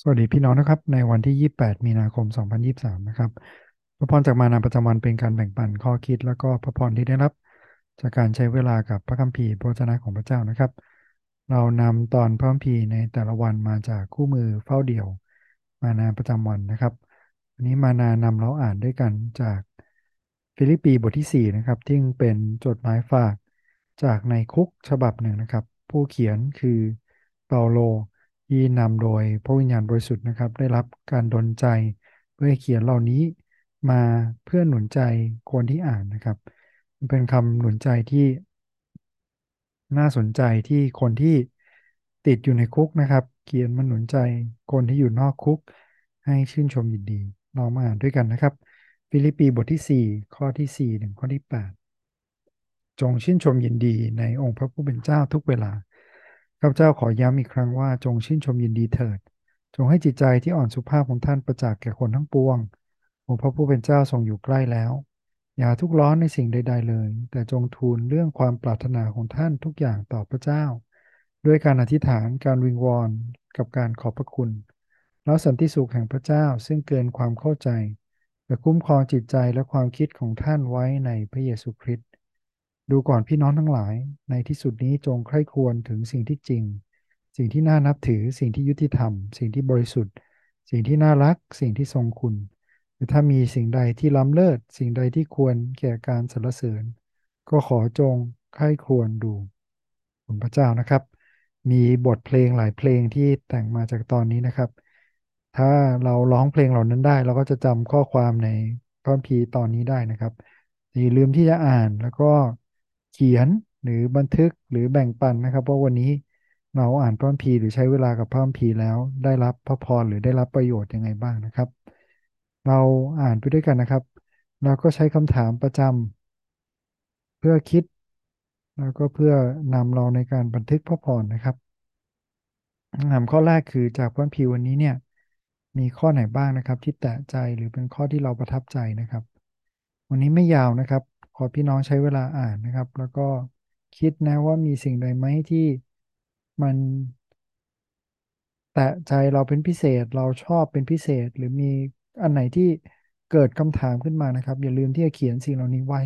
สวัสดีพี่น้องนะครับ ในวันที่ 28 มีนาคม 2023 นะครับ พระพรจากมานาประจำวันเป็นการแบ่งปันข้อคิด แล้วก็พระพรที่ได้รับ จากการใช้เวลากับพระคัมภีร์พระวจนะของพระเจ้านะครับ เรานำตอนพระคัมภีร์ในแต่ละวันมาจากคู่มือเฝ้าเดี่ยว มานาประจำวันนะครับวันนี้มานานำเราอ่านด้วยกันจากฟิลิปปีบทที่ 4 นะครับที่เป็นจดหมายฝากจากในคุกฉบับหนึ่งนะครับ ผู้เขียนคือเปาโล ที่นำโดยพระวิญญาณบริสุทธิ์นะครับ ได้รับการดลใจเพื่อเขียนเหล่านี้มาเพื่อหนุนใจคนที่อ่านนะครับ เป็นคำหนุนใจที่น่าสนใจที่คนที่ติดอยู่ในคุกนะครับ เขียนมาหนุนใจคนที่อยู่นอกคุก ให้ชื่นชมยินดีลองมาอ่านด้วยกันนะครับ ฟีลิปปีบทที่ 4 ข้อที่ 4 ถึงข้อที่ 8 จงชื่นชมยินดีในองค์พระผู้เป็นเจ้าทุกเวลา ข้าพเจ้าขอย้ำอีกครั้งว่าจงชื่นชมยินดีเถิด จงให้จิตใจที่อ่อนสุภาพของท่านประจักษ์แก่คนทั้งปวงองค์พระผู้เป็นเจ้าทรงอยู่ใกล้แล้ว อย่าทุกข์ร้อนในสิ่งใด ๆ เลย แต่จงทูลเรื่องความปรารถนาของท่านทุกอย่างต่อพระเจ้า ด้วยการอธิษฐานการวิงวอนกับการขอบพระคุณ แล้วสันติสุขแห่งพระเจ้าซึ่งเกินความเข้าใจจะคุ้มครองจิตใจและความคิดของท่านไว้ในพระเยซูคริสต์ ดูก่อนพี่น้องทั้งหลาย ในที่สุดนี้จงใคร่ควญถึงสิ่งที่จริง สิ่งที่น่านับถือ สิ่งที่ยุติธรรม สิ่งที่บริสุทธิ์ สิ่งที่น่ารัก สิ่งที่ทรงคุณ หรือถ้ามีสิ่งใดที่ล้ำเลิศ สิ่งใดที่ควรแก่การสรรเสริญ ก็ขอจงใคร่ควญดูคุณพระเจ้านะครับ มีบทเพลงหลายเพลงที่แต่งมาจากตอนนี้นะครับ ถ้าเราร้องเพลงเหล่านั้นได้ เราก็จะจำข้อความในพระคัมภีตอนนี้ได้นะครับอย่าลืมที่จะอ่านแล้วก็ ขียนหรือบันทึกหรือแบ่งปันนะครับว่าวันนี้เราอ่านพระคัมภีร์หรือใช้เวลากับพระคัมภีร์แล้วได้รับพระพรหรือได้รับประโยชน์ยังไงบ้างนะครับ เราอ่านไปด้วยกันนะครับ เราก็ใช้คำถามประจำเพื่อคิด แล้วก็เพื่อนำเราในการบันทึกพระพรนะครับคำถามข้อแรกคือจากพระคัมภีร์วันนี้เนี่ย มีข้อไหนบ้างนะครับ ที่แตะใจหรือเป็นข้อที่เราประทับใจนะครับ วันนี้ไม่ยาวนะครับ ขอพี่น้องใช้เวลาอ่านนะครับ แล้วก็คิดนะว่ามีสิ่งใดไหมที่มันแตะใจเราเป็นพิเศษเราชอบเป็นพิเศษหรือมีอันไหนที่เกิดคำถามขึ้นมานะครับ อย่าลืมที่จะเขียนสิ่งเหล่านี้ไว้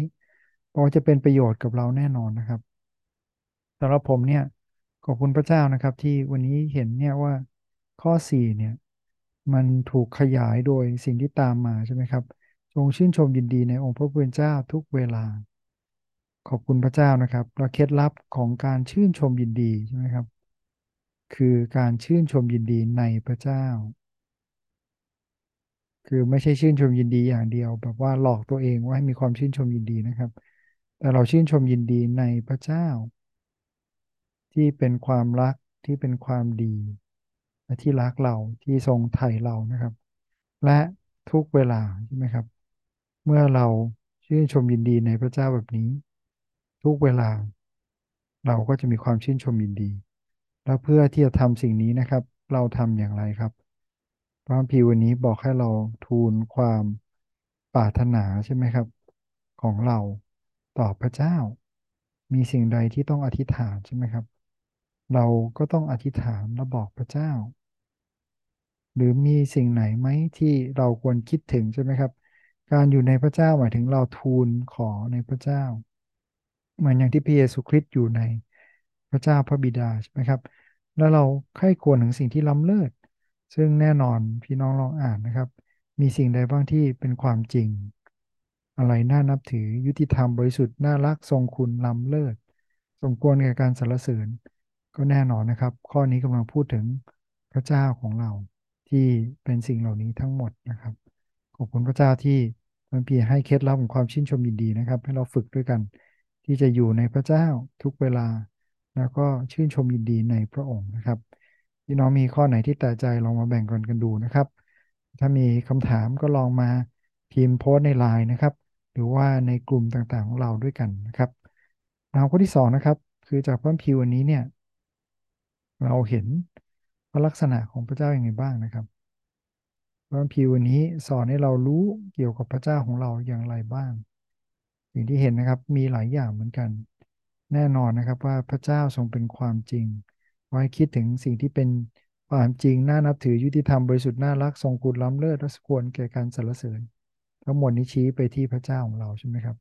เพราะจะเป็นประโยชน์กับเราแน่นอนนะครับสำหรับผมเนี่ยขอบคุณพระเจ้านะครับ ที่วันนี้เห็นเนี่ยว่าข้อสี่เนี่ย มันถูกขยายโดยสิ่งที่ตามมาใช่ไหมครับ จงชื่นชมยินดีในองค์พระผู้เป็นเจ้าทุกเวลา ขอบคุณพระเจ้านะครับแล้วเคล็ดลับของการชื่นชมยินดีใช่ไหมครับ คือการชื่นชมยินดีในพระเจ้า คือไม่ใช่ชื่นชมยินดีอย่างเดียว แบบว่าหลอกตัวเองว่าให้มีความชื่นชมยินดีนะครับ แต่เราชื่นชมยินดีในพระเจ้า ที่เป็นความรักที่เป็นความดีและที่รักเราที่ทรงไถ่เรานะครับ และทุกเวลาใช่ไหมครับ เมื่อเราชื่นชมยินดีในพระเจ้าแบบนี้ ทุกเวลา เราก็จะมีความชื่นชมยินดี แล้วเพื่อที่จะทำสิ่งนี้นะครับ เราทำอย่างไรครับพระคัมภีวันนี้บอกให้เราทูลความปรารถนาใช่ไหมครับ ของเราต่อพระเจ้า มีสิ่งใดที่ต้องอธิษฐานใช่ไหมครับ เราก็ต้องอธิษฐานและบอกพระเจ้า หรือมีสิ่งไหนไหมที่เราควรคิดถึงใช่ไหมครับ การอยู่ในพระเจ้าหมายถึงเราทูลขอในพระเจ้า เหมือนอย่างที่พระเยซูคริสต์อยู่ในพระเจ้าพระบิดาใช่ไหมครับ แล้วเราใคร่ควรถึงสิ่งที่ล้ำเลิศ ซึ่งแน่นอนพี่น้องลองอ่านนะครับ มีสิ่งใดบ้างที่เป็นความจริง อะไรน่านับถือยุติธรรมบริสุทธิ์น่ารักทรงคุณล้ำเลิศสมควรแก่การสรรเสริญก็แน่นอนนะครับ ข้อนี้กำลังพูดถึงพระเจ้าของเราที่เป็นสิ่งเหล่านี้ทั้งหมดนะครับ ขอบคุณพระเจ้าที่ มันเพียให้เคล็ดลับของความชื่นชมยินดีนะครับ ให้เราฝึกด้วยกัน ที่จะอยู่ในพระเจ้าทุกเวลา แล้วก็ชื่นชมยินดีในพระองค์นะครับพี่น้องมีข้อไหนที่แตะใจลองมาแบ่งกันกันดูนะครับ ถ้ามีคำถามก็ลองมาพิมพ์โพสในไลน์นะครับ หรือว่าในกลุ่มต่างๆของเราด้วยกันนะครับเอาข้อที่สองนะครับ คือจากพระคัมภีร์วันนี้เนี่ย เราเห็นพระลักษณะของพระเจ้าอย่างไรบ้างนะครับ พระคัมภีร์วันนี้สอนให้เรารู้เกี่ยวกับพระเจ้าของเราอย่างไรบ้าง สิ่งที่เห็นนะครับมีหลายอย่างเหมือนกัน แน่นอนนะครับว่าพระเจ้าทรงเป็นความจริง ไว้คิดถึงสิ่งที่เป็นความจริงน่านับถือยุติธรรมบริสุทธิ์น่ารักทรงคุณล้ำเลิศและสควรแก่การสรรเสริญ ทั้งหมดนี้ชี้ไปที่พระเจ้าของเราใช่ไหมครับ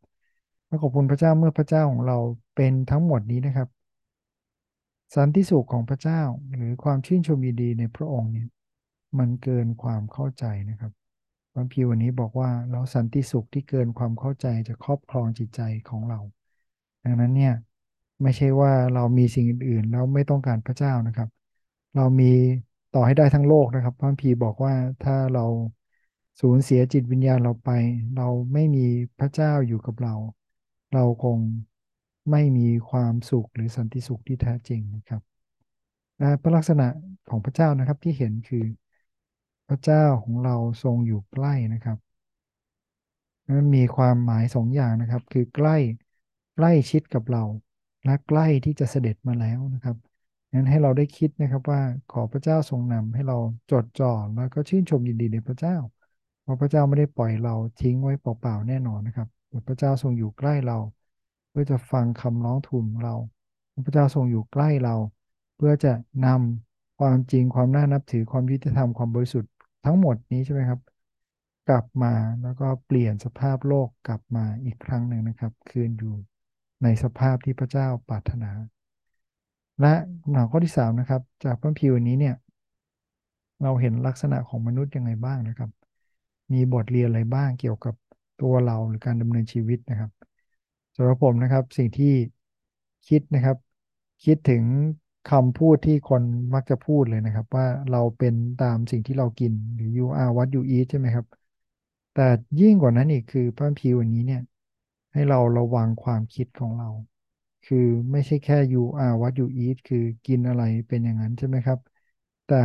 และขอบคุณพระเจ้าเมื่อพระเจ้าของเราเป็นทั้งหมดนี้นะครับ สันติสุขของพระเจ้าหรือความชื่นชมยินดีในพระองค์เนี่ย มันเกินความเข้าใจนะครับพระพีวันนี้บอกว่าเราสันติสุขที่เกินความเข้าใจจะครอบครองจิตใจของเรา ดังนั้นเนี่ยไม่ใช่ว่าเรามีสิ่งอื่นๆแล้วไม่ต้องการพระเจ้านะครับ เรามีต่อให้ได้ทั้งโลกนะครับพระพีบอกว่าถ้าเราสูญเสียจิตวิญญาณเราไป เราไม่มีพระเจ้าอยู่กับเรา เราคงไม่มีความสุขหรือสันติสุขที่แท้จริงนะครับและพระลักษณะของพระเจ้านะครับที่เห็นคือ พระเจ้าของเราทรงอยู่ใกล้นะครับนั้นมีความหมายสองอย่างนะครับ คือใกล้ใกล้ชิดกับเรา และใกล้ที่จะเสด็จมาแล้วนะครับงั้นให้เราได้คิดนะครับว่าขอพระเจ้าทรงนำให้เราจดจ่อแล้วก็ชื่นชมยินดีในพระเจ้า เพราะพระเจ้าไม่ได้ปล่อยเราทิ้งไว้เปล่าๆแน่นอนนะครับพระเจ้าทรงอยู่ใกล้เรา เพื่อจะฟังคำร้องทูลของเรา พระเจ้าทรงอยู่ใกล้เรา เพื่อจะนำความจริงความน่านับถือความยุติธรรมความบริสุทธิ์ ทั้งหมดนี้ใช่ไหมครับ กลับมาแล้วก็เปลี่ยนสภาพโลกกลับมาอีกครั้งหนึ่งนะครับ คืนอยู่ในสภาพที่พระเจ้าปรารถนา และหนังข้อที่สามนะครับ จากพระพิวนี้เนี่ย เราเห็นลักษณะของมนุษย์ยังไงบ้างนะครับ มีบทเรียนอะไรบ้างเกี่ยวกับตัวเราหรือการดำเนินชีวิตนะครับสำหรับผมนะครับสิ่งที่คิดนะครับ คิดถึง คำพูดที่คนมักจะพูดเลยนะครับ ว่าเราเป็นตามสิ่งที่เรากินหรือ you are what you eat ใช่ไหมครับ แต่ยิ่งกว่านั้นอีกคือพระคัมภีร์วันนี้เนี่ย ให้เราระวังความคิดของเรา คือไม่ใช่แค่ you are what you eat คือกินอะไรเป็นอย่างนั้นใช่ไหมครับ แต่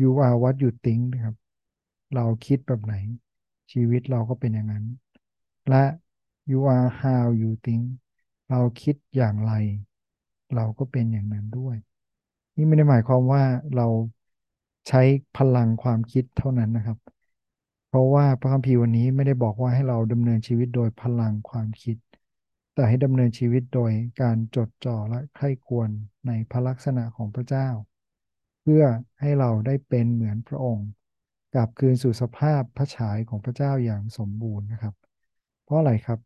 you are what you think นะครับ เราคิดแบบไหน ชีวิตเราก็เป็นอย่างนั้น และ you are how you think เราคิดอย่างไร เราก็เป็นอย่างนั้นด้วย นี่ไม่ได้หมายความว่าเราใช้พลังความคิดเท่านั้นนะครับ เพราะว่าพระคัมภีร์วันนี้ไม่ได้บอกว่าให้เราดำเนินชีวิตโดยพลังความคิด แต่ให้ดำเนินชีวิตโดยการจดจ่อและใคร่ควรในพระลักษณะของพระเจ้า เพื่อให้เราได้เป็นเหมือนพระองค์กลับคืนสู่สภาพพระฉายของพระเจ้าอย่างสมบูรณ์นะครับ เพราะอะไรครับ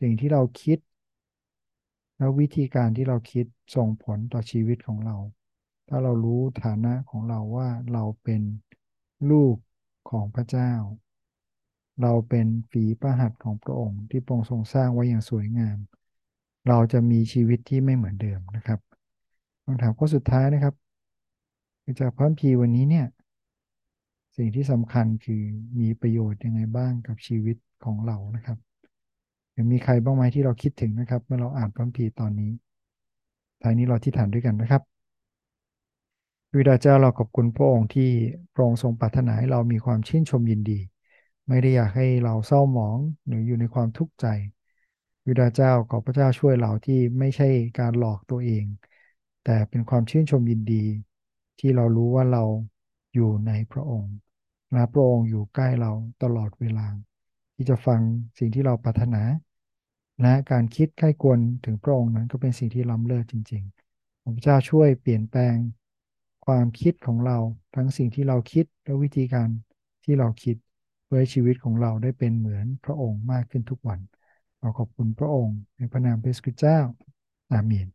สิ่งที่เราคิด และวิธีการที่เราคิดส่งผลต่อชีวิตของเรา ถ้าเรารู้ฐานะของเราว่าเราเป็นลูกของพระเจ้า เราเป็นฝีพระหัตถ์ของพระองค์ ที่พระองค์ทรงสร้างไว้อย่างสวยงาม เราจะมีชีวิตที่ไม่เหมือนเดิมนะครับคำถามข้อสุดท้ายนะครับจากพระคัมภีวันนี้เนี่ย สิ่งที่สำคัญคือมีประโยชน์ยังไงบ้างกับชีวิตของเรานะครับ ยังมีใครบ้างไหมที่เราคิดถึงนะครับ เมื่อเราอ่านพระคัมภีร์ตอนนี้ท้ายนี้เราที่ฐานด้วยกันนะครับวิดาเจ้าเราขอบคุณพระองค์ที่พระองค์ทรงปรารถนาให้เรามีความชื่นชมยินดี ไม่ได้อยากให้เราเศร้าหมองหรืออยู่ในความทุกข์ใจวิดาเจ้าขอพระเจ้าช่วยเราที่ไม่ใช่การหลอกตัวเอง แต่เป็นความชื่นชมยินดี ที่เรารู้ว่าเราอยู่ในพระองค์และพระองค์อยู่ใกล้เราตลอดเวลา ที่จะฟังสิ่งที่เราปรารถนา และการคิดใกล้กวนถึงพระองค์นั้นก็เป็นสิ่งที่ล้ำเลิศจริงๆ พระเจ้าช่วยเปลี่ยนแปลงความคิดของเราทั้งสิ่งที่เราคิดและวิธีการที่เราคิดเพื่อให้ชีวิตของเราได้เป็นเหมือนพระองค์มากขึ้นทุกวัน เราขอบคุณพระองค์ในพระนามพระสุคริสต์เจ้าอาเมน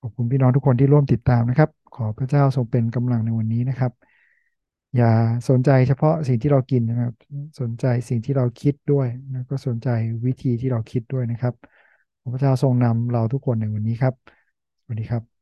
ขอบคุณพี่น้องทุกคนที่ร่วมติดตามนะครับ ขอพระเจ้าทรงเป็นกำลังในวันนี้นะครับ อย่าสนใจเฉพาะสิ่งที่เรากินนะครับ สนใจสิ่งที่เราคิดด้วยแล้วก็สนใจวิธีที่เราคิดด้วยนะครับพระเจ้าทรงนำเราทุกคนในวันนี้ครับสวัสดีครับ